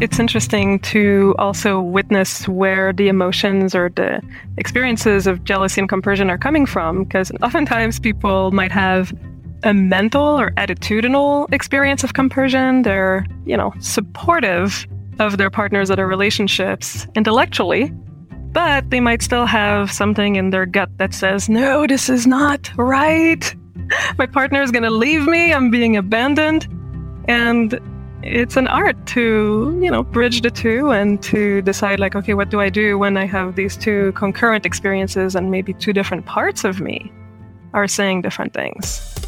it's interesting to also witness where the emotions or the experiences of jealousy and compersion are coming from, because oftentimes people might have a mental or attitudinal experience of compersion. They're, you know, supportive of their partners or their relationships intellectually, but they might still have something in their gut that says, no, this is not right. My partner is going to leave me. I'm being abandoned. And it's an art to, you know, bridge the two and to decide, like, okay, what do I do when I have these two concurrent experiences and maybe two different parts of me are saying different things?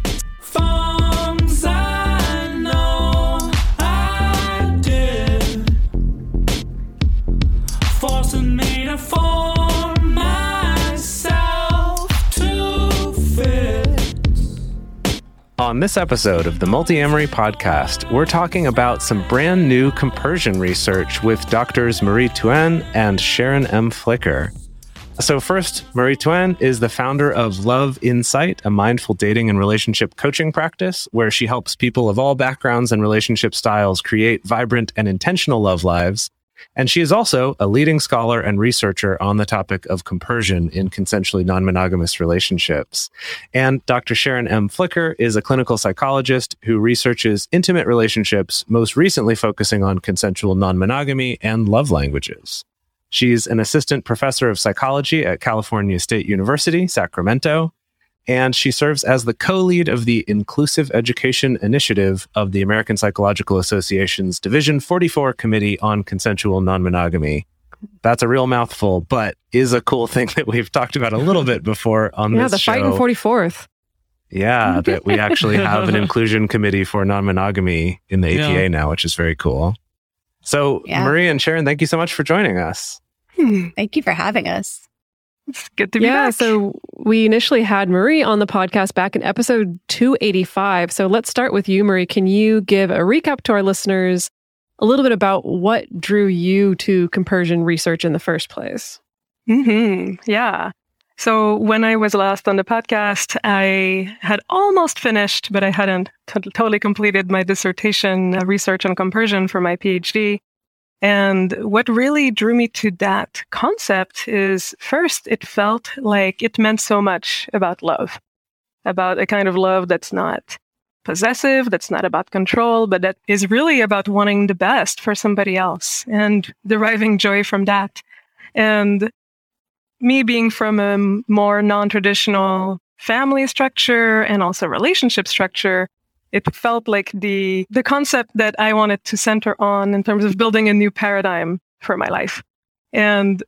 On this episode of the Multiamory podcast, we're talking about some brand new compersion research with doctors Marie Thouin and Sharon M. Flicker. So, first, Marie Thouin is the founder of Love Insight, a mindful dating and relationship coaching practice where she helps people of all backgrounds and relationship styles create vibrant and intentional love lives and she is also a leading scholar and researcher on the topic of compersion in consensually non monogamous relationships. And Dr. Sharon M. Flicker is a clinical psychologist who researches intimate relationships, most recently focusing on consensual non monogamy and love languages. She's an assistant professor of psychology at California State University, Sacramento, and she serves as the co lead of the Inclusive Education Initiative of the American Psychological Association's Division 44 Committee on Consensual Non Monogamy. That's a real mouthful, but is a cool thing that we've talked about a little bit before on yeah, this show. Yeah, the show. fighting 44th. Yeah, that we actually have an inclusion committee for non monogamy in the APA Yeah. now, which is very cool. So, Yeah. Marie and Sharon, thank you so much for joining us. Thank you for having us. It's good to be Yeah, back. so we initially had Marie on the podcast back in episode 285. So let's start with you, Marie. Can you give a recap to our listeners a little bit about what drew you to compersion research in the first place? hmm Yeah. So when I was last on the podcast, I had almost finished, but I hadn't t- totally completed my dissertation uh, research on compersion for my PhD. And what really drew me to that concept is first, it felt like it meant so much about love, about a kind of love that's not possessive, that's not about control, but that is really about wanting the best for somebody else and deriving joy from that. And me being from a more non-traditional family structure and also relationship structure, it felt like the the concept that I wanted to center on in terms of building a new paradigm for my life. And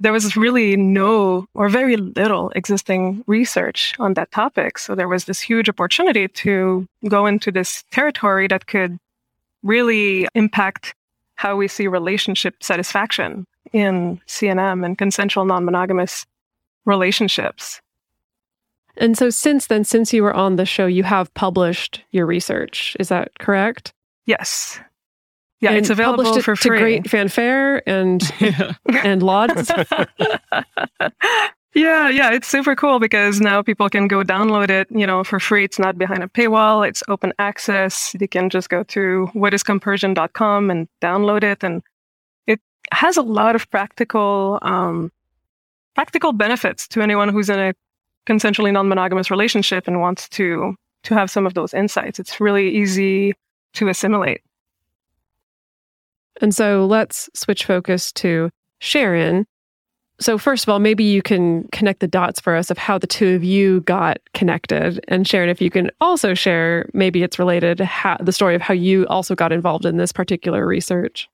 there was really no or very little existing research on that topic. So there was this huge opportunity to go into this territory that could really impact how we see relationship satisfaction in CNM and consensual non monogamous relationships. And so since then, since you were on the show, you have published your research. Is that correct? Yes. Yeah, And it's available published it for to free. great fanfare and and lauds. yeah, yeah, it's super cool because now people can go download it, you know, for free. It's not behind a paywall. It's open access. They can just go to whatiscompersion.com and download it. And it has a lot of practical, um, practical benefits to anyone who's in a consensually non-monogamous relationship and wants to, to have some of those insights. It's really easy to assimilate. And so let's switch focus to Sharon. So, first of all, maybe you can connect the dots for us of how the two of you got connected. And Sharon, if you can also share, maybe it's related, how, the story of how you also got involved in this particular research.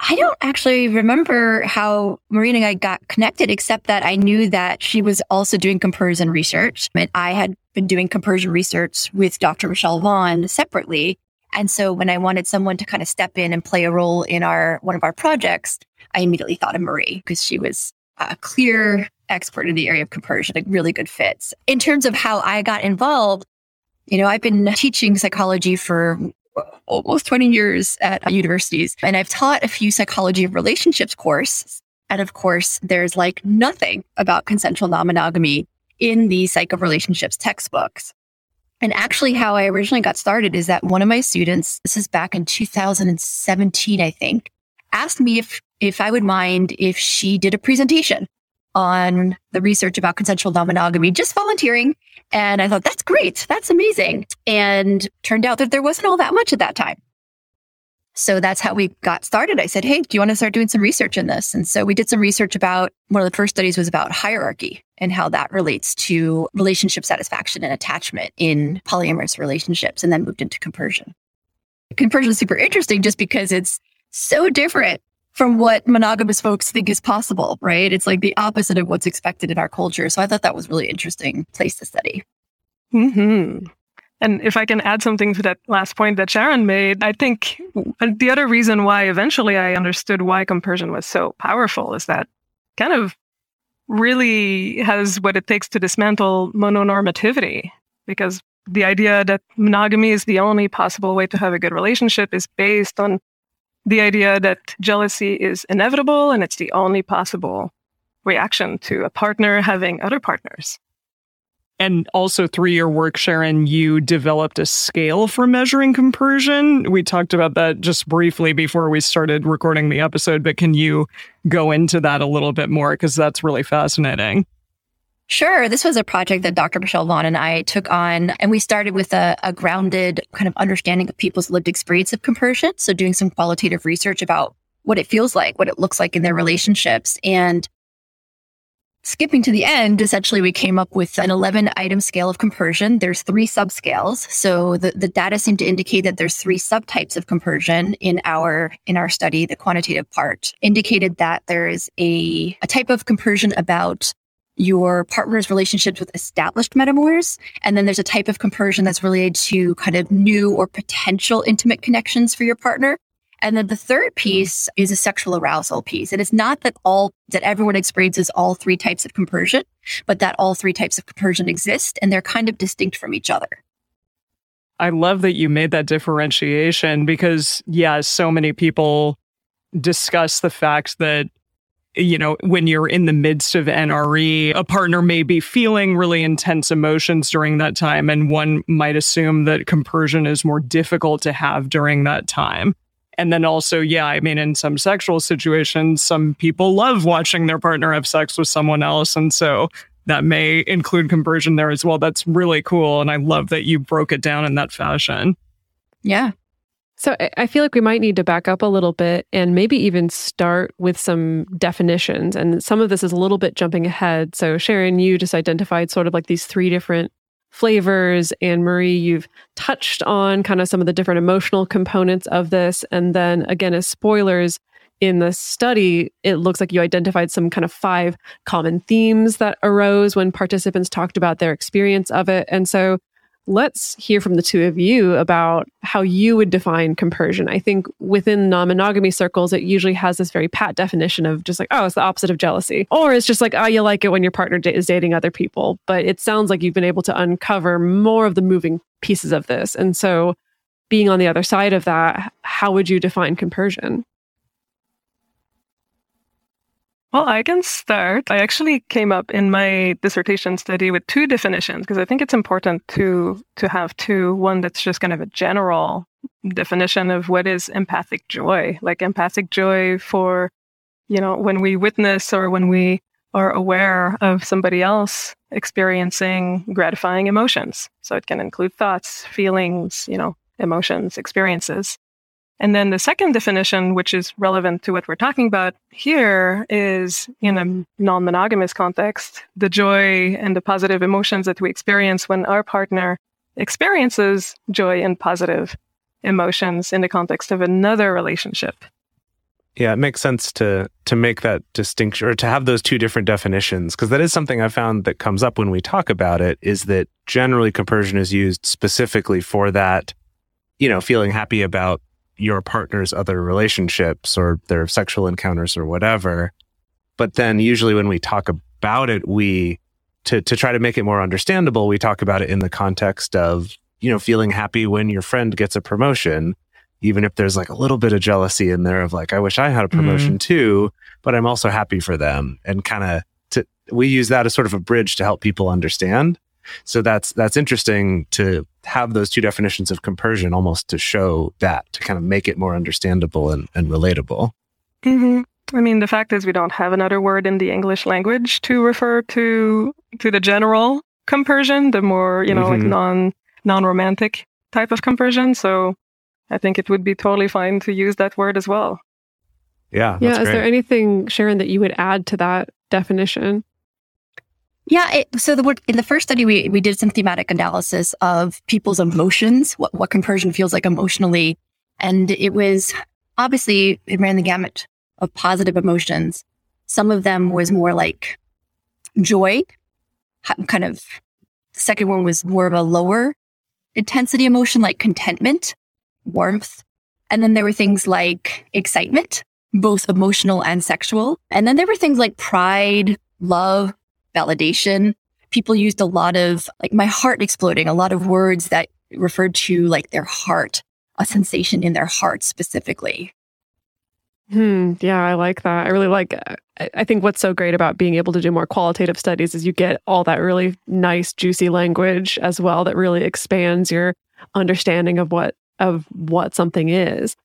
I don't actually remember how Marina and I got connected, except that I knew that she was also doing compersion research. And I had been doing compersion research with Dr. Michelle Vaughan separately. And so when I wanted someone to kind of step in and play a role in our one of our projects, I immediately thought of Marie because she was a clear expert in the area of compersion, a really good fit. In terms of how I got involved, you know, I've been teaching psychology for almost 20 years at uh, universities, and I've taught a few psychology of relationships courses. And of course, there's like nothing about consensual non monogamy in the psych of relationships textbooks. And actually, how I originally got started is that one of my students, this is back in 2017, I think, asked me if, if I would mind if she did a presentation on the research about consensual non-monogamy, just volunteering. And I thought, that's great. That's amazing. And turned out that there wasn't all that much at that time. So that's how we got started. I said, Hey, do you want to start doing some research in this? And so we did some research about one of the first studies was about hierarchy and how that relates to relationship satisfaction and attachment in polyamorous relationships, and then moved into compersion. Compersion is super interesting just because it's so different from what monogamous folks think is possible, right? It's like the opposite of what's expected in our culture. So I thought that was really interesting place to study. Hmm. And if I can add something to that last point that Sharon made, I think the other reason why eventually I understood why compersion was so powerful is that kind of really has what it takes to dismantle mononormativity because the idea that monogamy is the only possible way to have a good relationship is based on the idea that jealousy is inevitable and it's the only possible reaction to a partner having other partners. And also through your work, Sharon, you developed a scale for measuring compersion. We talked about that just briefly before we started recording the episode, but can you go into that a little bit more? Because that's really fascinating. Sure. This was a project that Dr. Michelle Vaughan and I took on, and we started with a, a grounded kind of understanding of people's lived experience of compersion. So doing some qualitative research about what it feels like, what it looks like in their relationships. And Skipping to the end, essentially we came up with an 11 item scale of compersion. There's three subscales. So the, the data seem to indicate that there's three subtypes of compersion in our, in our study. The quantitative part indicated that there is a, a type of compersion about your partner's relationships with established metamours. And then there's a type of compersion that's related to kind of new or potential intimate connections for your partner. And then the third piece is a sexual arousal piece. And it's not that all, that everyone experiences all three types of compersion, but that all three types of compersion exist and they're kind of distinct from each other. I love that you made that differentiation because, yeah, so many people discuss the fact that you know, when you're in the midst of NRE, a partner may be feeling really intense emotions during that time. And one might assume that compersion is more difficult to have during that time. And then also, yeah, I mean, in some sexual situations, some people love watching their partner have sex with someone else. And so that may include compersion there as well. That's really cool. And I love that you broke it down in that fashion. Yeah. So I feel like we might need to back up a little bit and maybe even start with some definitions. And some of this is a little bit jumping ahead. So Sharon, you just identified sort of like these three different flavors. And Marie, you've touched on kind of some of the different emotional components of this. And then again, as spoilers, in the study, it looks like you identified some kind of five common themes that arose when participants talked about their experience of it. And so let's hear from the two of you about how you would define compersion. I think within non monogamy circles, it usually has this very pat definition of just like, oh, it's the opposite of jealousy. Or it's just like, oh, you like it when your partner is dating other people. But it sounds like you've been able to uncover more of the moving pieces of this. And so, being on the other side of that, how would you define compersion? Well, I can start. I actually came up in my dissertation study with two definitions because I think it's important to to have two. One that's just kind of a general definition of what is empathic joy, like empathic joy for, you know, when we witness or when we are aware of somebody else experiencing gratifying emotions. So it can include thoughts, feelings, you know, emotions, experiences. And then the second definition, which is relevant to what we're talking about here, is in a non monogamous context, the joy and the positive emotions that we experience when our partner experiences joy and positive emotions in the context of another relationship. Yeah, it makes sense to to make that distinction or to have those two different definitions because that is something I found that comes up when we talk about it is that generally compersion is used specifically for that, you know, feeling happy about your partner's other relationships or their sexual encounters or whatever. But then usually when we talk about it, we to to try to make it more understandable, we talk about it in the context of you know feeling happy when your friend gets a promotion, even if there's like a little bit of jealousy in there of like I wish I had a promotion mm. too, but I'm also happy for them, and kind of to we use that as sort of a bridge to help people understand. So that's that's interesting to have those two definitions of compersion almost to show that to kind of make it more understandable and, and relatable. Mm-hmm. I mean, the fact is we don't have another word in the English language to refer to to the general compersion, the more you know, mm-hmm. like non non romantic type of compersion. So I think it would be totally fine to use that word as well. Yeah. Yeah. Is great. there anything, Sharon, that you would add to that definition? Yeah. It, so the in the first study, we, we did some thematic analysis of people's emotions, what, what compersion feels like emotionally. And it was obviously, it ran the gamut of positive emotions. Some of them was more like joy, kind of. The second one was more of a lower intensity emotion, like contentment, warmth. And then there were things like excitement, both emotional and sexual. And then there were things like pride, love, validation. People used a lot of like my heart exploding, a lot of words that referred to like their heart, a sensation in their heart specifically. Hmm. Yeah, I like that. I really like. I think what's so great about being able to do more qualitative studies is you get all that really nice, juicy language as well that really expands your understanding of what of what something is.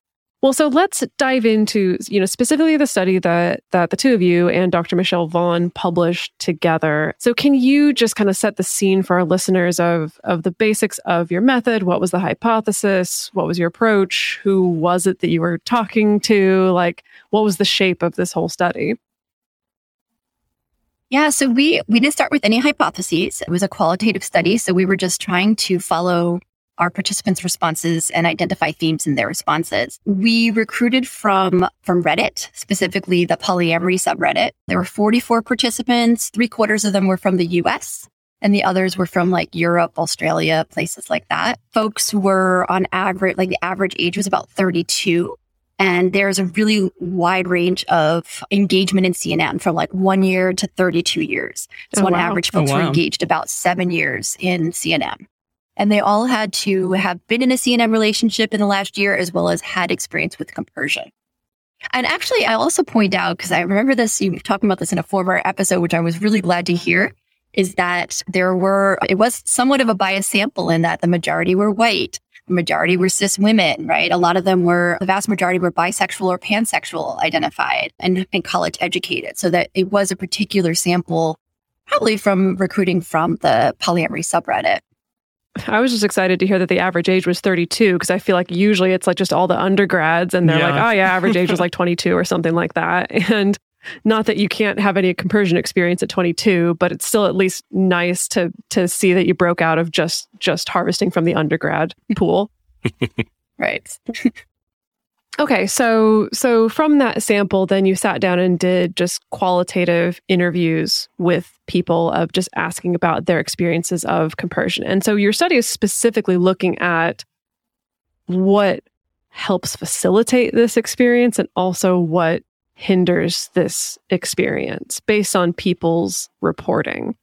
Well, so let's dive into, you know, specifically the study that that the two of you and Dr. Michelle Vaughan published together. So can you just kind of set the scene for our listeners of of the basics of your method? What was the hypothesis? What was your approach? Who was it that you were talking to? Like what was the shape of this whole study? Yeah, so we we didn't start with any hypotheses. It was a qualitative study, so we were just trying to follow our participants' responses and identify themes in their responses. We recruited from, from Reddit, specifically the polyamory subreddit. There were 44 participants. Three quarters of them were from the US and the others were from like Europe, Australia, places like that. Folks were on average, like the average age was about 32. And there's a really wide range of engagement in CNM from like one year to 32 years. So oh, on wow. average, oh, folks oh, wow. were engaged about seven years in CNM and they all had to have been in a CNM relationship in the last year as well as had experience with compersion. And actually, I also point out, because I remember this, you were talking about this in a former episode, which I was really glad to hear, is that there were, it was somewhat of a biased sample in that the majority were white. The majority were cis women, right? A lot of them were, the vast majority were bisexual or pansexual identified and, and college educated. So that it was a particular sample, probably from recruiting from the polyamory subreddit. I was just excited to hear that the average age was 32 because I feel like usually it's like just all the undergrads and they're yeah. like, oh yeah, average age was like 22 or something like that. And not that you can't have any compersion experience at 22, but it's still at least nice to to see that you broke out of just just harvesting from the undergrad pool. right. Okay, so so from that sample, then you sat down and did just qualitative interviews with people of just asking about their experiences of compersion. And so your study is specifically looking at what helps facilitate this experience and also what hinders this experience based on people's reporting.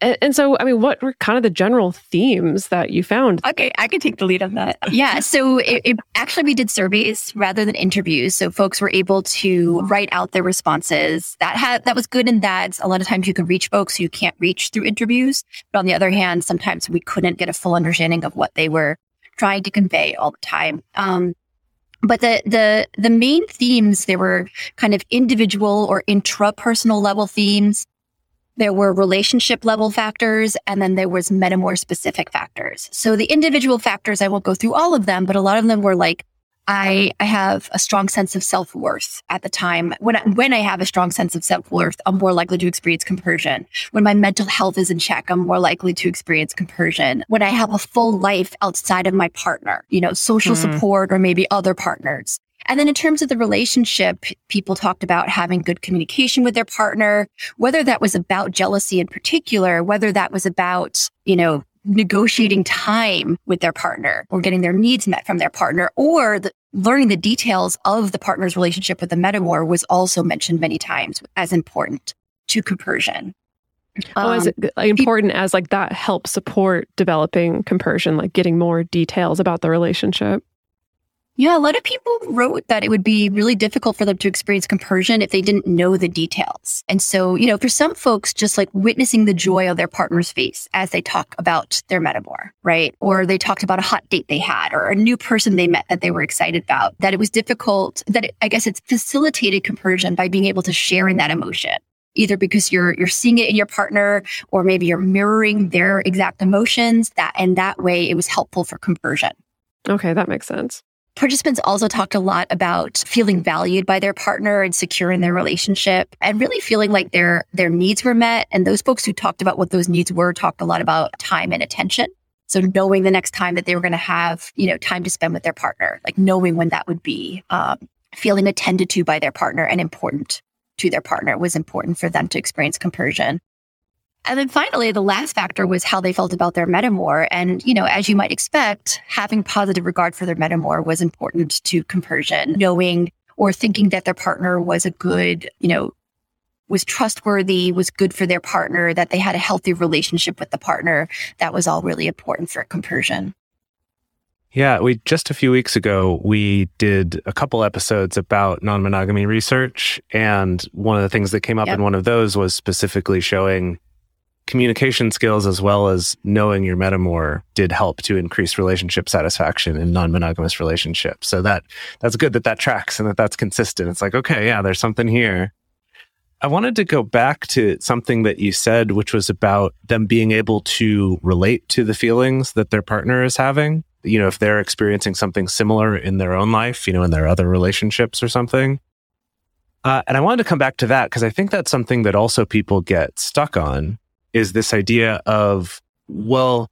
And, and, so, I mean, what were kind of the general themes that you found? Okay, I can take the lead on that. Yeah. So, it, it, actually, we did surveys rather than interviews. So, folks were able to write out their responses. That had that was good in that a lot of times you can reach folks you can't reach through interviews. But on the other hand, sometimes we couldn't get a full understanding of what they were trying to convey all the time. Um, but the the the main themes there were kind of individual or intrapersonal level themes there were relationship level factors and then there was metamor specific factors. So the individual factors, I won't go through all of them, but a lot of them were like, I, I have a strong sense of self worth at the time. When I, when I have a strong sense of self worth, I'm more likely to experience compersion. When my mental health is in check, I'm more likely to experience compersion. When I have a full life outside of my partner, you know, social mm. support or maybe other partners. And then in terms of the relationship, people talked about having good communication with their partner, whether that was about jealousy in particular, whether that was about, you know, negotiating time with their partner or getting their needs met from their partner or the, learning the details of the partner's relationship with the metamor was also mentioned many times as important to compersion. oh, is um, it like, important as like that helps support developing compersion, like getting more details about the relationship? Yeah, a lot of people wrote that it would be really difficult for them to experience compersion if they didn't know the details. And so, you know, for some folks, just like witnessing the joy of their partner's face as they talk about their metamor, right? Or they talked about a hot date they had or a new person they met that they were excited about, that it was difficult, that it, I guess it's facilitated compersion by being able to share in that emotion either because you're you're seeing it in your partner or maybe you're mirroring their exact emotions that and that way it was helpful for compersion. okay that makes sense Participants also talked a lot about feeling valued by their partner and secure in their relationship and really feeling like their their needs were met. And those folks who talked about what those needs were talked a lot about time and attention. So knowing the next time that they were going to have, you know, time to spend with their partner, like knowing when that would be, um, feeling attended to by their partner and important to their partner was important for them to experience compersion. And then finally, the last factor was how they felt about their metamor. And, you know, as you might expect, having positive regard for their metamor was important to compersion, knowing or thinking that their partner was a good, you know, was trustworthy, was good for their partner, that they had a healthy relationship with the partner. That was all really important for compersion. Yeah, we just a few weeks ago we did a couple episodes about non-monogamy research and one of the things that came up yep. in one of those was specifically showing communication skills as well as knowing your metamor did help to increase relationship satisfaction in non-monogamous relationships. So that that's good that that tracks and that that's consistent. It's like, okay, yeah, there's something here. I wanted to go back to something that you said, which was about them being able to relate to the feelings that their partner is having. You know, if they're experiencing something similar in their own life, you know, in their other relationships or something. Uh, and I wanted to come back to that because I think that's something that also people get stuck on is this idea of, well,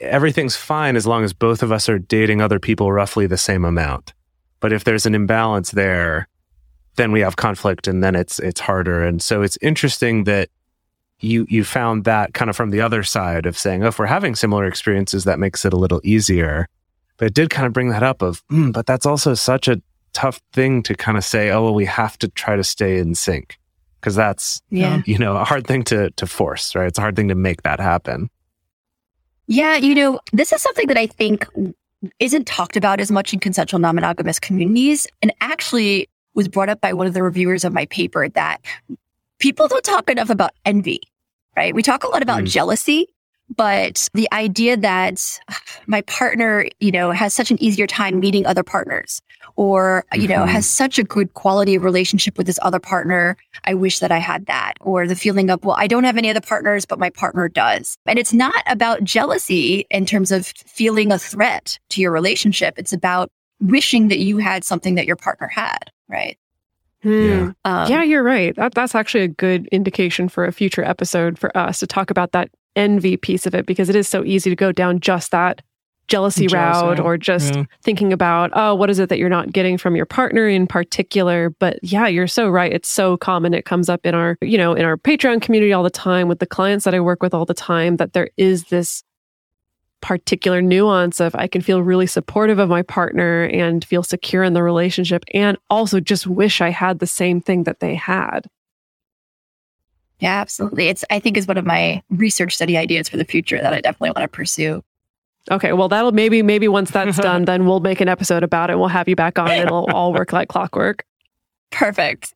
everything's fine as long as both of us are dating other people roughly the same amount. But if there's an imbalance there, then we have conflict and then it's it's harder. And so it's interesting that you you found that kind of from the other side of saying, oh, if we're having similar experiences, that makes it a little easier. But it did kind of bring that up of, mm, but that's also such a tough thing to kind of say, oh, well, we have to try to stay in sync because that's yeah. you know a hard thing to to force right it's a hard thing to make that happen yeah you know this is something that i think isn't talked about as much in consensual non-monogamous communities and actually was brought up by one of the reviewers of my paper that people don't talk enough about envy right we talk a lot about mm. jealousy but the idea that my partner, you know, has such an easier time meeting other partners or, you know, mm-hmm. has such a good quality of relationship with this other partner. I wish that I had that. Or the feeling of, well, I don't have any other partners, but my partner does. And it's not about jealousy in terms of feeling a threat to your relationship. It's about wishing that you had something that your partner had, right? Hmm. Yeah. Um, yeah, you're right. That, that's actually a good indication for a future episode for us to talk about that envy piece of it because it is so easy to go down just that jealousy route. or just yeah. thinking about oh what is it that you're not getting from your partner in particular? But yeah you're so right. It's so common. It comes up in our you know in our patreon community all the time with the clients that i work with all the time that there is this particular nuance of i can feel really supportive of my partner and feel secure in the relationship and also just wish i had the same thing that they had yeah, absolutely. It's I think is one of my research study ideas for the future that I definitely want to pursue. Okay, well that'll maybe maybe once that's done, then we'll make an episode about it. We'll have you back on and it'll all work like clockwork. Perfect.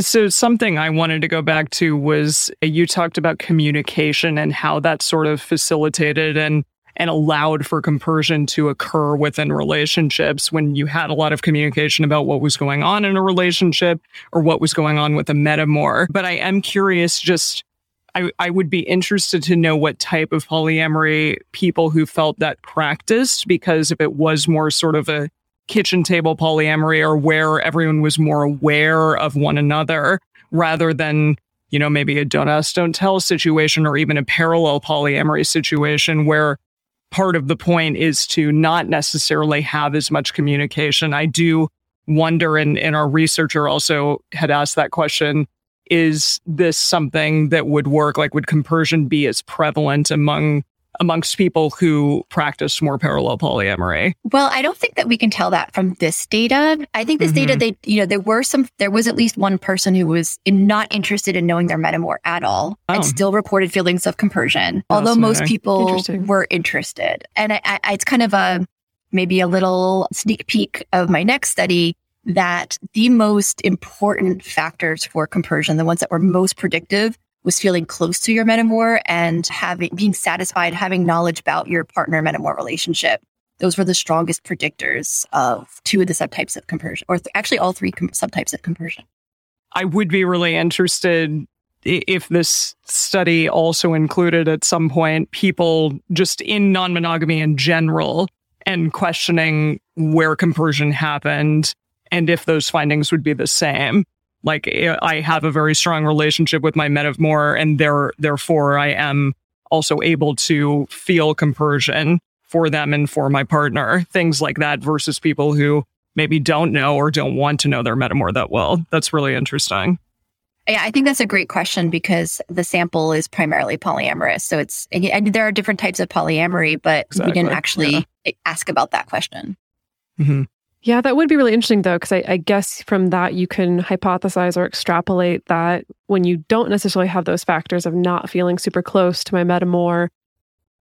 so something I wanted to go back to was you talked about communication and how that sort of facilitated and and allowed for compersion to occur within relationships when you had a lot of communication about what was going on in a relationship or what was going on with a metamor. But I am curious just I, I would be interested to know what type of polyamory people who felt that practiced, because if it was more sort of a kitchen table polyamory or where everyone was more aware of one another rather than, you know, maybe a don't ask, don't tell situation or even a parallel polyamory situation where part of the point is to not necessarily have as much communication. I do wonder, and, and our researcher also had asked that question is this something that would work? Like, would compersion be as prevalent among amongst people who practice more parallel polyamory? Well, I don't think that we can tell that from this data. I think this mm-hmm. data, they, you know, there were some, there was at least one person who was not interested in knowing their metamor at all oh. and still reported feelings of compersion, although most people were interested. And I, I, it's kind of a, maybe a little sneak peek of my next study that the most important factors for compersion, the ones that were most predictive, was feeling close to your metamor and having being satisfied, having knowledge about your partner metamor relationship. Those were the strongest predictors of two of the subtypes of compersion, or th- actually all three com- subtypes of compersion. I would be really interested if this study also included at some point people just in non monogamy in general and questioning where compersion happened and if those findings would be the same. Like I have a very strong relationship with my metamor and there, therefore I am also able to feel compersion for them and for my partner, things like that versus people who maybe don't know or don't want to know their metamor that well. That's really interesting. Yeah, I think that's a great question because the sample is primarily polyamorous. So it's, and there are different types of polyamory, but exactly. we didn't actually yeah. ask about that question. Mm-hmm. Yeah, that would be really interesting though, because I, I, guess from that you can hypothesize or extrapolate that when you don't necessarily have those factors of not feeling super close to my metamor,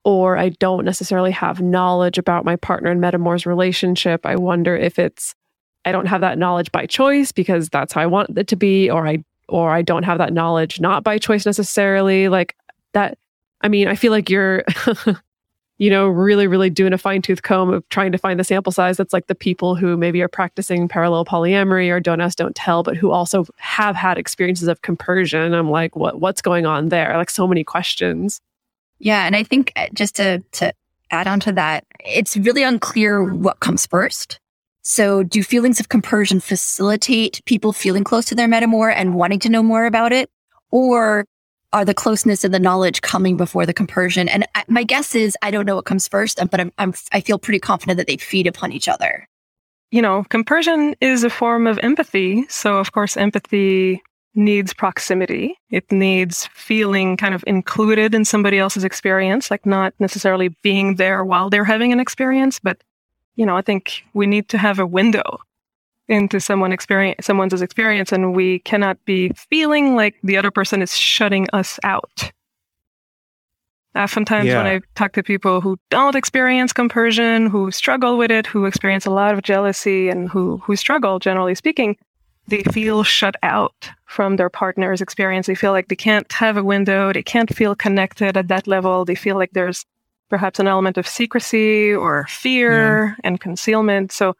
or I don't necessarily have knowledge about my partner and metamor's relationship, I wonder if it's I don't have that knowledge by choice because that's how I want it to be, or I or I don't have that knowledge not by choice necessarily. Like that I mean, I feel like you're you know, really, really doing a fine tooth comb of trying to find the sample size that's like the people who maybe are practicing parallel polyamory or don't ask, don't tell, but who also have had experiences of compersion. I'm like, what what's going on there? Like so many questions. Yeah, and I think uh, just to to add on to that, it's really unclear what comes first. So, do feelings of compersion facilitate people feeling close to their metamor and wanting to know more about it? Or are the closeness and the knowledge coming before the compersion? And I, my guess is I don't know what comes first, um, but I'm, I'm I feel pretty confident that they feed upon each other. You know, compersion is a form of empathy. So of course, empathy needs proximity. It needs feeling kind of included in somebody else's experience, like not necessarily being there while they're having an experience, but you know, I think we need to have a window into someone experience someone's experience and we cannot be feeling like the other person is shutting us out oftentimes yeah. when i talk to people who don't experience compersion who struggle with it who experience a lot of jealousy and who who struggle generally speaking they feel shut out from their partner's experience they feel like they can't have a window they can't feel connected at that level they feel like there's perhaps an element of secrecy or fear yeah. and concealment so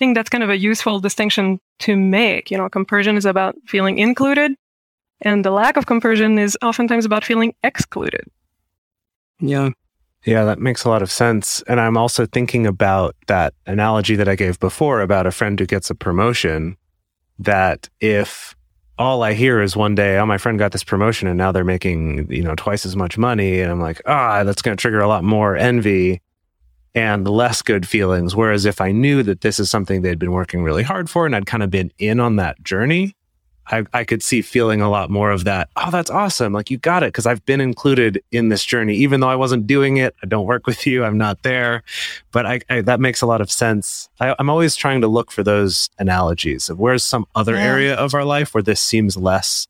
think that's kind of a useful distinction to make. You know, compersion is about feeling included, and the lack of compersion is oftentimes about feeling excluded. Yeah. Yeah, that makes a lot of sense. And I'm also thinking about that analogy that I gave before about a friend who gets a promotion. That if all I hear is one day, oh, my friend got this promotion and now they're making, you know, twice as much money. And I'm like, ah, oh, that's going to trigger a lot more envy and less good feelings. Whereas if I knew that this is something they'd been working really hard for and I'd kind of been in on that journey, I, I could see feeling a lot more of that. Oh, that's awesome. Like you got it. Cause I've been included in this journey, even though I wasn't doing it. I don't work with you. I'm not there, but I, I that makes a lot of sense. I, am always trying to look for those analogies of where's some other yeah. area of our life where this seems less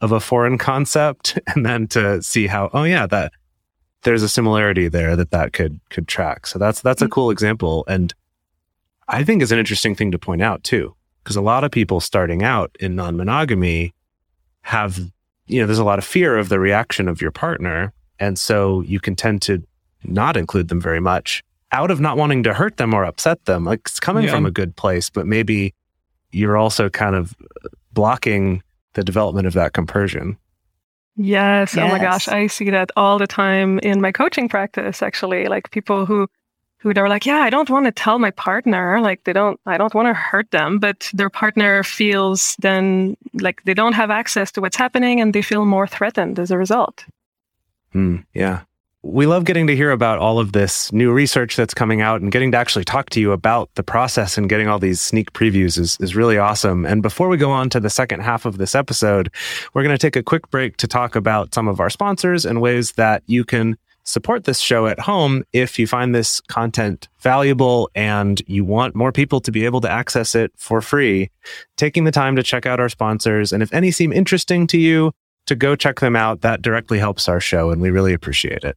of a foreign concept. And then to see how, oh yeah, that there's a similarity there that that could could track. So that's that's a mm. cool example, and I think is an interesting thing to point out too, because a lot of people starting out in non monogamy have you know there's a lot of fear of the reaction of your partner, and so you can tend to not include them very much out of not wanting to hurt them or upset them. Like it's coming yeah. from a good place, but maybe you're also kind of blocking the development of that compersion. Yes. yes. Oh my gosh. I see that all the time in my coaching practice, actually. Like people who, who they're like, yeah, I don't want to tell my partner. Like they don't, I don't want to hurt them, but their partner feels then like they don't have access to what's happening and they feel more threatened as a result. Hmm. yeah we love getting to hear about all of this new research that's coming out and getting to actually talk to you about the process and getting all these sneak previews is, is really awesome. And before we go on to the second half of this episode, we're going to take a quick break to talk about some of our sponsors and ways that you can support this show at home if you find this content valuable and you want more people to be able to access it for free, taking the time to check out our sponsors. And if any seem interesting to you, to go check them out, that directly helps our show and we really appreciate it.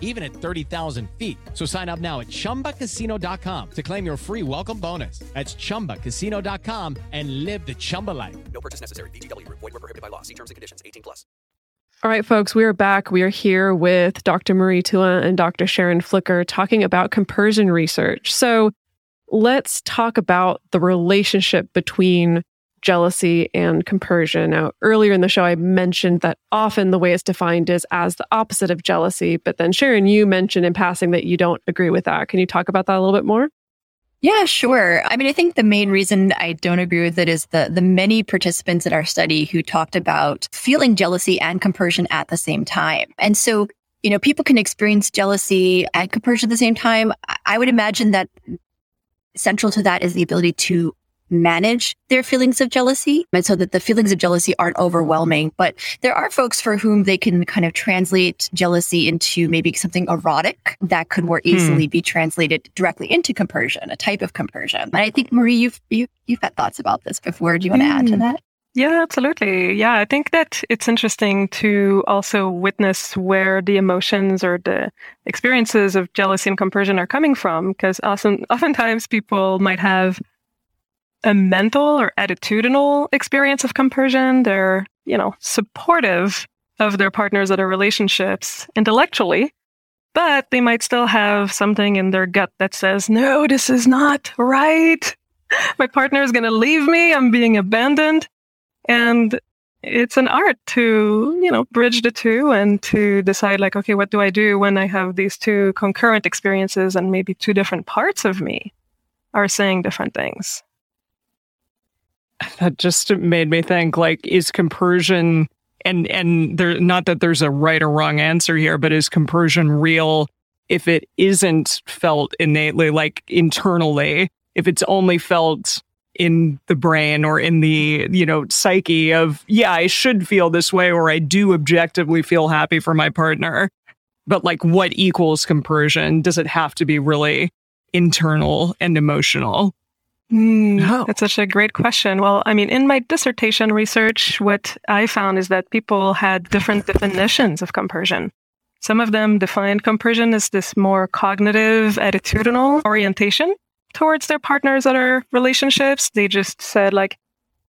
even at 30,000 feet. So sign up now at chumbacasino.com to claim your free welcome bonus. That's chumbacasino.com and live the Chumba life. No purchase necessary. VGW Void were prohibited by law. See terms and conditions. 18 plus. All right, folks, we are back. We are here with Dr. Marie Thouin and Dr. Sharon Flicker talking about compersion research. So let's talk about the relationship between jealousy and compersion. Now, earlier in the show, I mentioned that often the way it's defined is as the opposite of jealousy. But then, Sharon, you mentioned in passing that you don't agree with that. Can you talk about that a little bit more? Yeah, sure. I mean, I think the main reason I don't agree with it is the the many participants in our study who talked about feeling jealousy and compersion at the same time. And so, you know, people can experience jealousy and compersion at the same time. I would imagine that central to that is the ability to manage their feelings of jealousy and so that the feelings of jealousy aren't overwhelming. But there are folks for whom they can kind of translate jealousy into maybe something erotic that could more easily hmm. be translated directly into compersion, a type of compersion. And I think Marie, you've you, you've had thoughts about this before. Do you want to add to hmm. that? Yeah, absolutely. Yeah, I think that it's interesting to also witness where the emotions or the experiences of jealousy and compersion are coming from, because often, oftentimes people might have a mental or attitudinal experience of compersion. They're, you know, supportive of their partners or their relationships intellectually, but they might still have something in their gut that says, no, this is not right. My partner is going to leave me. I'm being abandoned. And it's an art to, you know, bridge the two and to decide like, okay, what do I do when I have these two concurrent experiences and maybe two different parts of me are saying different things? that just made me think like is compersion and and there not that there's a right or wrong answer here but is compersion real if it isn't felt innately like internally? If it's only felt in the brain or in the you know psyche of yeah i should feel this way or i do objectively feel happy for my partner. But like what equals compersion? Does it have to be really internal and emotional Mm, no. That's such a great question. Well, I mean, in my dissertation research, what I found is that people had different definitions of compersion. Some of them defined compersion as this more cognitive, attitudinal orientation towards their partners or relationships. They just said, like,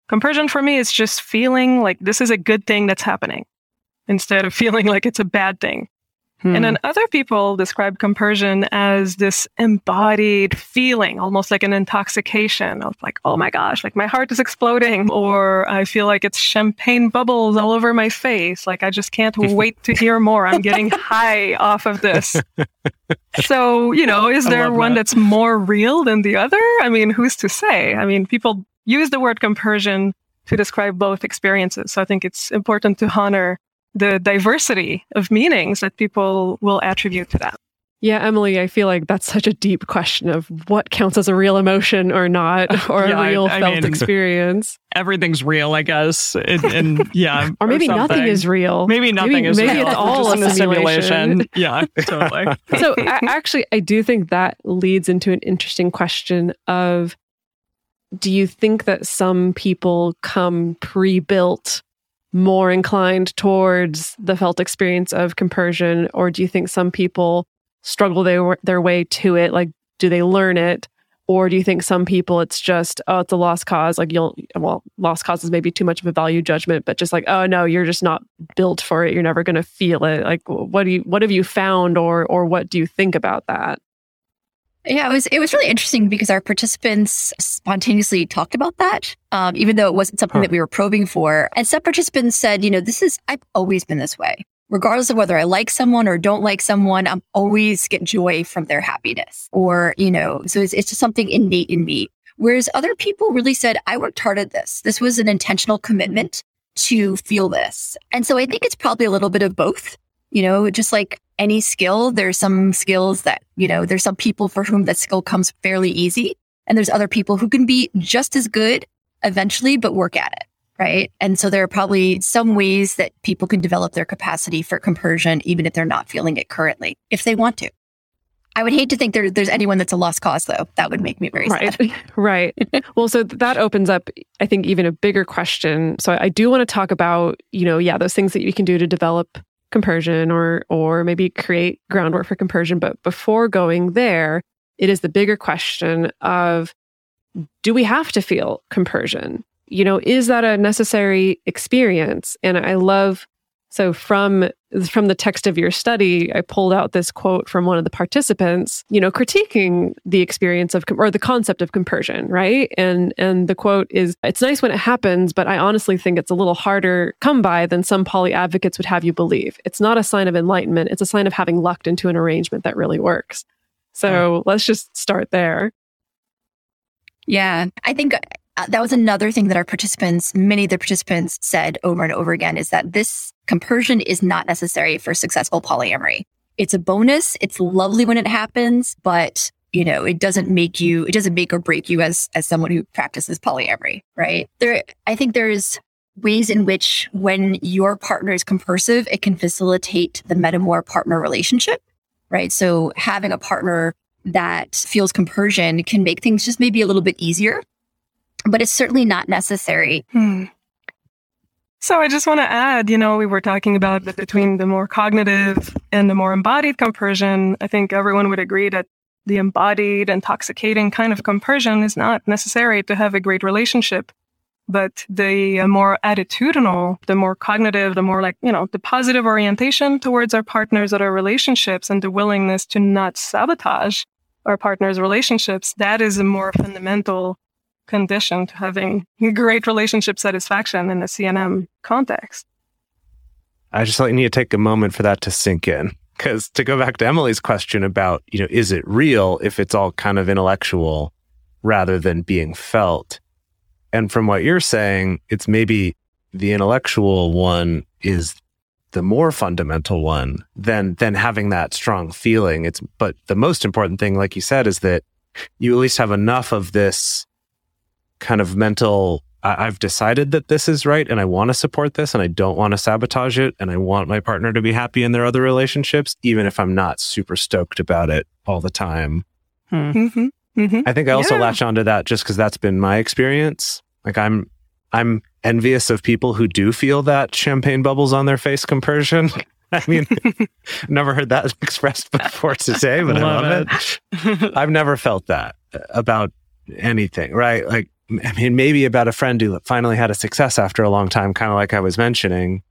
compersion for me is just feeling like this is a good thing that's happening instead of feeling like it's a bad thing. Hmm. And then other people describe compersion as this embodied feeling, almost like an intoxication of like, oh my gosh, like my heart is exploding, or I feel like it's champagne bubbles all over my face. Like I just can't wait to hear more. I'm getting high off of this. so, you know, is there one that. that's more real than the other? I mean, who's to say? I mean, people use the word compersion to describe both experiences. So I think it's important to honor the diversity of meanings that people will attribute to that. Yeah, Emily, I feel like that's such a deep question of what counts as a real emotion or not, or yeah, a real I, I felt mean, experience. Everything's real, I guess. And, and yeah. or maybe or nothing is real. Maybe nothing maybe, is maybe real. Maybe it's all a simulation. simulation. yeah, totally. so actually, I do think that leads into an interesting question of do you think that some people come pre built more inclined towards the felt experience of compersion, or do you think some people struggle their their way to it? Like, do they learn it, Or do you think some people it's just, oh, it's a lost cause? Like you'll, well, lost cause is maybe too much of a value judgment, but just like, oh no, you're just not built for it. You're never going to feel it. Like, what do you, what have you found or, or what do you think about that? Yeah, it was it was really interesting because our participants spontaneously talked about that, um, even though it wasn't something huh. that we were probing for. And some participants said, you know, this is I've always been this way. Regardless of whether I like someone or don't like someone, I'm always get joy from their happiness. Or, you know, so it's, it's just something innate in me. Whereas other people really said, I worked hard at this. This was an intentional commitment to feel this. And so I think it's probably a little bit of both. You know, just like any skill, there's some skills that, you know, there's some people for whom that skill comes fairly easy. And there's other people who can be just as good eventually, but work at it. Right. And so there are probably some ways that people can develop their capacity for compersion, even if they're not feeling it currently, if they want to. I would hate to think there, there's anyone that's a lost cause, though. That would make me very right. sad. right. Well, so that opens up, I think, even a bigger question. So I do want to talk about, you know, yeah, those things that you can do to develop compersion or or maybe create groundwork for compersion. But before going there it is the bigger question of do we have to feel compersion? You know is that a necessary experience? And i love so from from the text of your study, I pulled out this quote from one of the participants, you know, critiquing the experience of or the concept of compersion, right? And and the quote is it's nice when it happens, but I honestly think it's a little harder come by than some poly advocates would have you believe. It's not a sign of enlightenment, it's a sign of having lucked into an arrangement that really works. So, let's just start there. Yeah, I think uh, that was another thing that our participants, many of the participants said over and over again is that this compersion is not necessary for successful polyamory. It's a bonus. It's lovely when it happens, but you know, it doesn't make you, it doesn't make or break you as, as someone who practices polyamory, right? There, I think there's ways in which when your partner is compersive, it can facilitate the metamor partner relationship, right? So having a partner that feels compersion can make things just maybe a little bit easier but it's certainly not necessary. Hmm. So I just want to add, you know, we were talking about that between the more cognitive and the more embodied compersion. I think everyone would agree that the embodied, intoxicating kind of compersion is not necessary to have a great relationship. But the uh, more attitudinal, the more cognitive, the more like, you know, the positive orientation towards our partners at our relationships and the willingness to not sabotage our partners' relationships, that is a more fundamental condition to having great relationship satisfaction in a CNM context. I just like need to take a moment for that to sink in. Because to go back to Emily's question about, you know, is it real if it's all kind of intellectual rather than being felt? And from what you're saying, it's maybe the intellectual one is the more fundamental one than than having that strong feeling. It's but the most important thing, like you said, is that you at least have enough of this kind of mental I've decided that this is right and I want to support this and I don't want to sabotage it and I want my partner to be happy in their other relationships, even if I'm not super stoked about it all the time. Hmm. Mm-hmm. Mm-hmm. I think I also yeah. latch onto that just because that's been my experience. Like I'm, I'm envious of people who do feel that champagne bubbles on their face compersion. I mean, never heard that expressed before today, but love I love it. it. I've never felt that about anything, right? Like I mean, maybe about a friend who finally had a success after a long time, kind of like I was mentioning.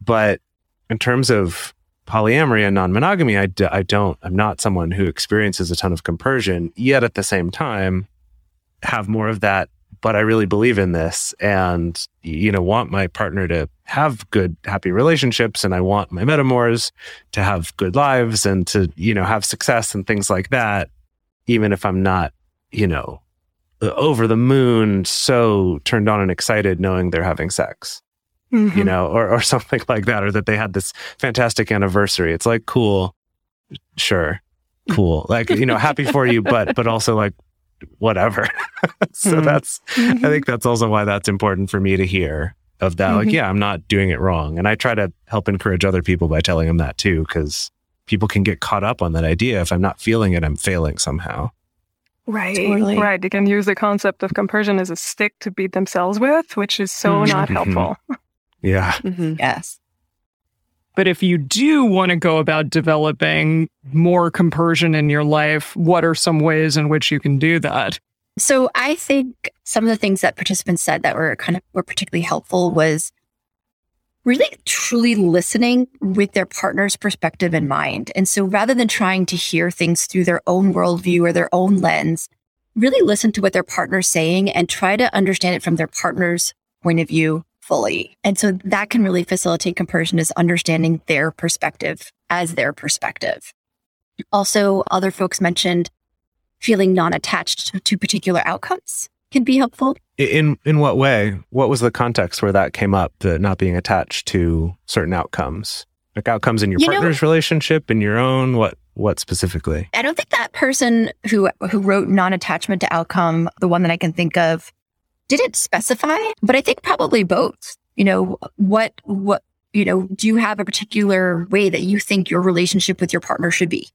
But in terms of polyamory and non monogamy, I d- I don't, I'm not someone who experiences a ton of compersion, yet at the same time, have more of that. But I really believe in this and, you know, want my partner to have good, happy relationships. And I want my metamors to have good lives and to, you know, have success and things like that, even if I'm not, you know, over the moon, so turned on and excited knowing they're having sex. Mm-hmm. You know, or or something like that, or that they had this fantastic anniversary. It's like cool, sure, cool, like you know, happy for you, but but also like whatever. so mm-hmm. that's mm-hmm. I think that's also why that's important for me to hear of that. Like, mm-hmm. yeah, I'm not doing it wrong, and I try to help encourage other people by telling them that too, because people can get caught up on that idea. If I'm not feeling it, I'm failing somehow. Right. Totally. Right. They can use the concept of compersion as a stick to beat themselves with, which is so mm-hmm. not helpful. Yeah. Mm-hmm. Yes. But if you do want to go about developing more compersion in your life, what are some ways in which you can do that? So I think some of the things that participants said that were kind of were particularly helpful was really truly listening with their partner's perspective in mind. And so rather than trying to hear things through their own worldview or their own lens, really listen to what their partner's saying and try to understand it from their partner's point of view fully. And so that can really facilitate compersion is understanding their perspective as their perspective. Also, other folks mentioned feeling non-attached to particular outcomes can be helpful. In in what way? What was the context where that came up? The not being attached to certain outcomes, like outcomes in your You know- partner's relationship, in your own. What what specifically? I don't think that person who who wrote non-attachment to outcome, the one that I can think of, didn't specify, but I think probably both. You know, what what you know, do you have a particular way that you think your relationship with your partner should be?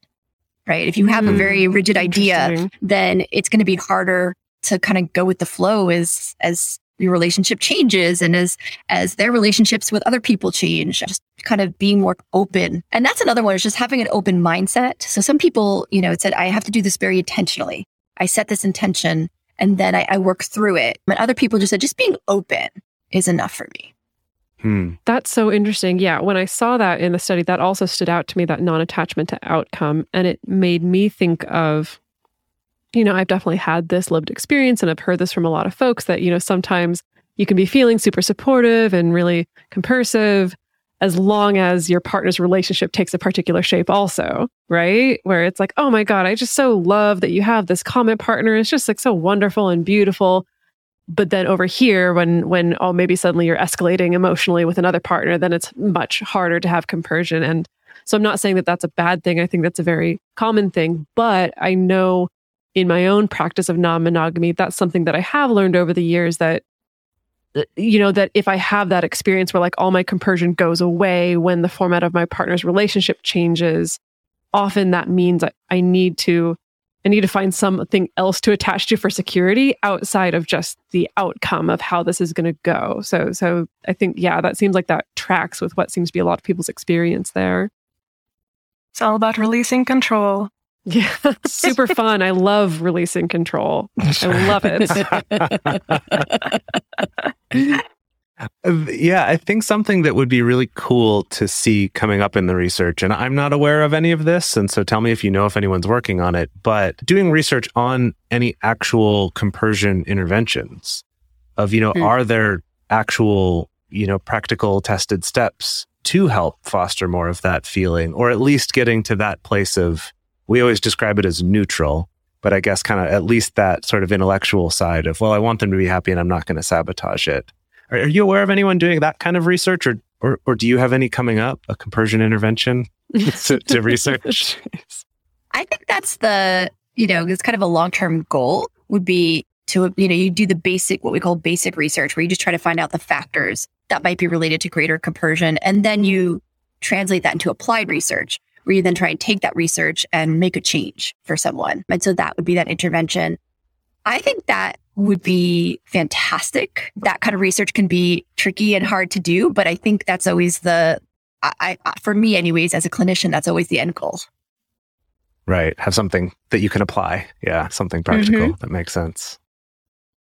Right? If you have a Hmm, very rigid idea, then it's going to be harder to kind of go with the flow as as your relationship changes and as as their relationships with other people change just kind of being more open and that's another one is just having an open mindset so some people you know it said i have to do this very intentionally i set this intention and then i, I work through it but other people just said just being open is enough for me Hmm. That's so interesting. Yeah. When I saw that in the study, that also stood out to me that non attachment to outcome. And it made me think of, you know, I've definitely had this lived experience and I've heard this from a lot of folks that, you know, sometimes you can be feeling super supportive and really compersive as long as your partner's relationship takes a particular shape also, right? Where it's like, oh my God, I just so love that you have this common partner. It's just like so wonderful and beautiful but then over here when when oh maybe suddenly you're escalating emotionally with another partner then it's much harder to have compersion and so i'm not saying that that's a bad thing i think that's a very common thing but i know in my own practice of non-monogamy that's something that i have learned over the years that uh, you know that if i have that experience where like all my compersion goes away when the format of my partner's relationship changes often that means I, I need to I need to find something else to attach to for security outside of just the outcome of how this is going to go. So, so I think, yeah, that seems like that tracks with what seems to be a lot of people's experience there. It's all about releasing control. Yeah, super fun. I love releasing control. I love it. Yeah, I think something that would be really cool to see coming up in the research, and I'm not aware of any of this, and so tell me if you know if anyone's working on it, but doing research on any actual compersion interventions of, you know, Hmm. are there actual, you know, practical tested steps to help foster more of that feeling, or at least getting to that place of, we always describe it as neutral, but I guess kind of at least that sort of intellectual side of, well, I want them to be happy and I'm not going to sabotage it. Are, are you aware of anyone doing that kind of research, or or, or do you have any coming up? A compersion intervention to, to research? I think that's the, you know, it's kind of a long term goal would be to, you know, you do the basic, what we call basic research, where you just try to find out the factors that might be related to greater compersion. And then you translate that into applied research, where you then try and take that research and make a change for someone. And so that would be that intervention. I think that would be fantastic. That kind of research can be tricky and hard to do, but I think that's always the, I, I for me, anyways, as a clinician, that's always the end goal. right. Have something that you can apply. Yeah, something practical mm-hmm. that makes sense.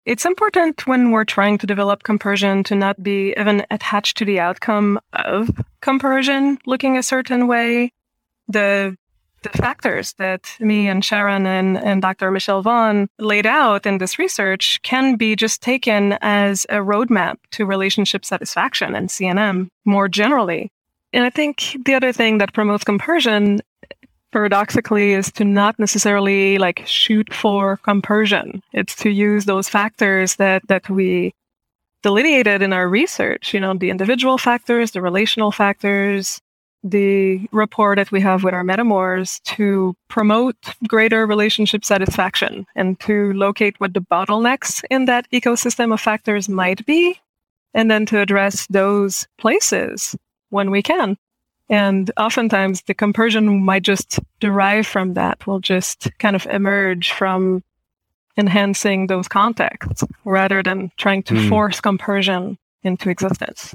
It's important when we're trying to develop compersion to not be even attached to the outcome of compersion looking a certain way. The the factors that me and Sharon and, and Dr. Michelle Vaughan laid out in this research can be just taken as a roadmap to relationship satisfaction and CNM more generally. And I think the other thing that promotes compersion paradoxically is to not necessarily like shoot for compersion. It's to use those factors that that we delineated in our research, you know, the individual factors, the relational factors, the rapport that we have with our metamors to promote greater relationship satisfaction and to locate what the bottlenecks in that ecosystem of factors might be and then to address those places when we can. And oftentimes the compersion might just derive from that, will just kind of emerge from enhancing those contexts rather than trying to Hmm. force compersion into existence.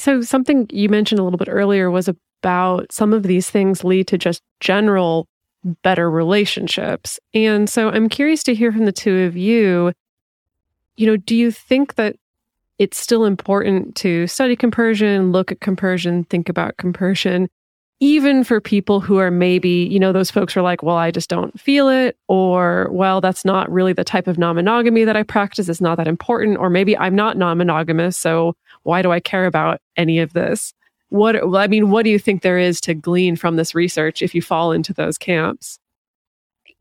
So, something you mentioned a little bit earlier was about some of these things lead to just general better relationships. And so, I'm curious to hear from the two of you. You know, do you think that it's still important to study compersion, look at compersion, think about compersion, even for people who are maybe, you know, those folks are like, well, I just don't feel it, or, well, that's not really the type of non monogamy that I practice. It's not that important. Or maybe I'm not non monogamous. So why do I care about any of this? What, I mean, what do you think there is to glean from this research if you fall into those camps?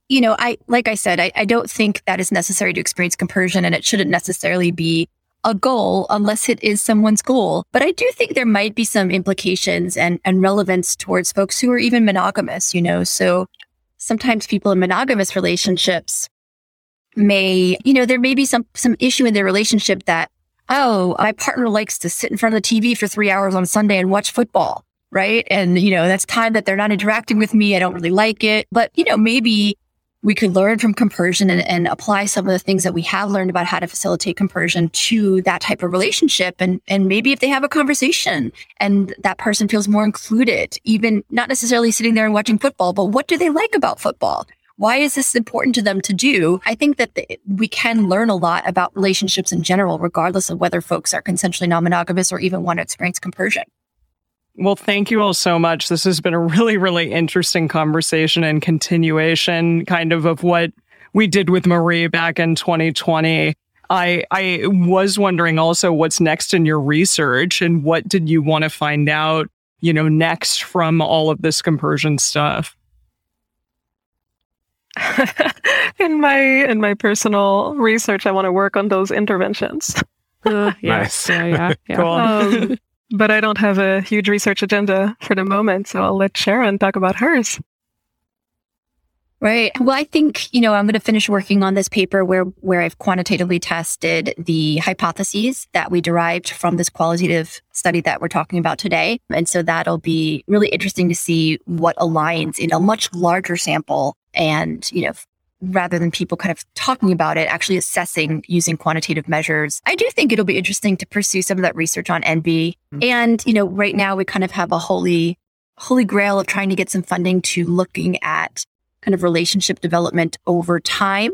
You know, I, like I said, I, I don't think that is necessary to experience compersion and it shouldn't necessarily be a goal unless it is someone's goal. But I do think there might be some implications and, and relevance towards folks who are even monogamous, you know. So sometimes people in monogamous relationships may, you know, there may be some some issue in their relationship that, oh, my partner likes to sit in front of the TV for three hours on Sunday and watch football. Right. And, you know, that's time that they're not interacting with me. I don't really like it. But, you know, maybe we could learn from compersion and, and, apply some of the things that we have learned about how to facilitate compersion to that type of relationship. And, and maybe if they have a conversation and that person feels more included, even not necessarily sitting there and watching football, but what do they like about football? Why is this important to them to do? I think that the, we can learn a lot about relationships in general, regardless of whether folks are consensually non-monogamous or even want to experience compersion. Well, thank you all so much. This has been a really, really interesting conversation and continuation kind of of what we did with Marie back in 2020. I I was wondering also what's next in your research and what did you want to find out, you know, next from all of this compersion stuff? in my in my personal research, I want to work on those interventions. Uh, yeah, Nice. Yeah, yeah, yeah. Cool. Um, but I don't have a huge research agenda for the moment, so I'll let Sharon talk about hers. Right. Well, I think, you know, I'm going to finish working on this paper where, where I've quantitatively tested the hypotheses that we derived from this qualitative study that we're talking about today. And so that'll be really interesting to see what aligns in a much larger sample and, you know, rather than people kind of talking about it, actually assessing using quantitative measures. I do think it'll be interesting to pursue some of that research on NB. And, you know, right now we kind of have a holy, holy grail of trying to get some funding to looking at kind of relationship development over time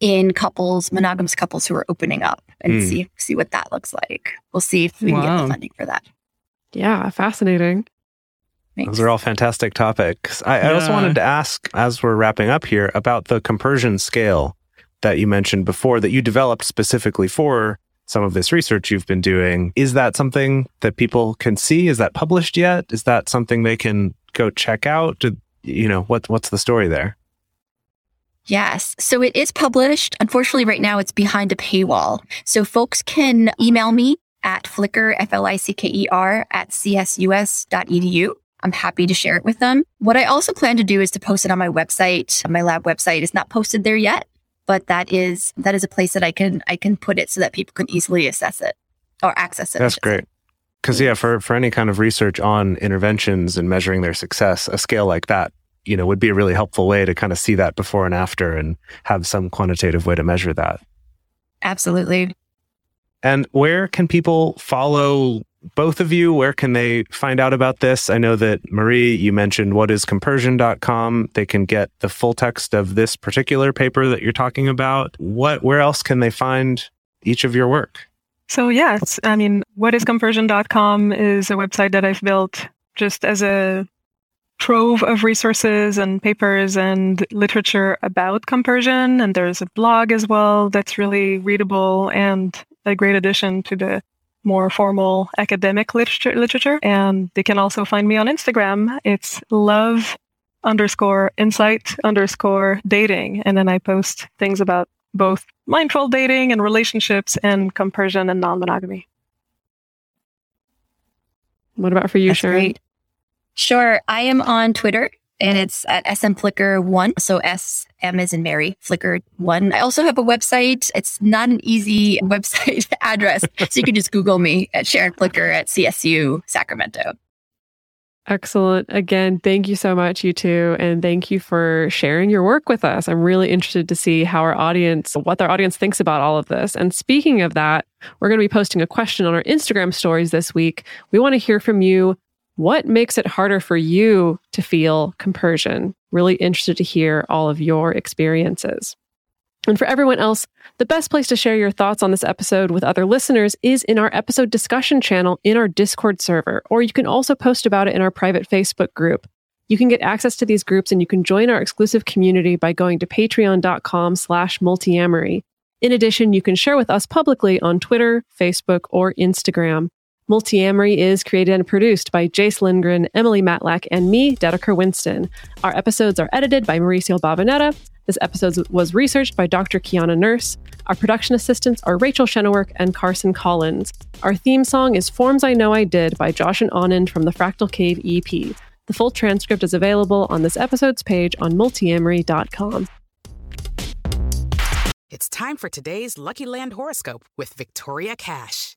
in couples, monogamous couples who are opening up and Hmm. see see what that looks like. We'll see if we can get the funding for that. Yeah, fascinating. Thanks. Those are all fantastic topics. I, I also wanted to ask, as we're wrapping up here, about the compersion scale that you mentioned before that you developed specifically for some of this research you've been doing. Is that something that people can see? Is that published yet? Is that something they can go check out? Did, you know, what, what's the story there? Yes. So it is published. Unfortunately, right now it's behind a paywall. So folks can email me at flicker, F-L-I-C-K-E-R E at csus.edu. I'm happy to share it with them. What I also plan to do is to post it on my website. My lab website is not posted there yet, but that is, that is a place that I can, I can put it so that people can easily assess it or access it. That's great. Because yeah, for for any kind of research on interventions and measuring their success, a scale like that, you know, would be a really helpful way to kind of see that before and after, and have some quantitative way to measure that. Absolutely. And where can people follow both of you? Where can they find out about this? I know that Marie, you mentioned what is compersion.com. They can get the full text of this particular paper that you're talking about. What where else can they find each of your work? So yes, I mean, what is whatiscompersion.com is a website that I've built just as a trove of resources and papers and literature about compersion. And there's a blog as well that's really readable and a great addition to the more formal academic literature. literature. And they can also find me on Instagram. It's love underscore insight underscore dating. And then I post things about both mindful dating and relationships and compersion and non-monogamy. What about for you, That's Sharon? great. Sure. I am on Twitter and it's at smflicker1. So SM is in Mary, Flicker1. I also have a website. It's not an easy website address. So you can just Google me at Sharon Flicker at CSU Sacramento. Excellent. Again, thank you so much, you two. And thank you for sharing your work with us. I'm really interested to see how our audience, what our audience thinks about all of this. And speaking of that, we're going to be posting a question on our Instagram stories this week. We want to hear from you. What makes it harder for you to feel compersion? Really interested to hear all of your experiences. And for everyone else, the best place to share your thoughts on this episode with other listeners is in our episode discussion channel in our Discord server, or you can also post about it in our private Facebook group. You can get access to these groups and you can join our exclusive community by going to patreon.com slash multiamory. In addition, you can share with us publicly on Twitter, Facebook, or Instagram. Multiamory is created and produced by Jase Lindgren, Emily Matlack, and me, Dedeker Winston. Our episodes are edited by Mauricio Balvanera. This episode was researched by Dr. Kiana Nurse. Our production assistants are Rachel Shenowork and Carson Collins. Our theme song is Forms I Know I Did by Josh and Anand from the Fractal Cave EP. The full transcript is available on this episode's page on multiamory.com. It's time for today's Lucky Land horoscope with Victoria Cash.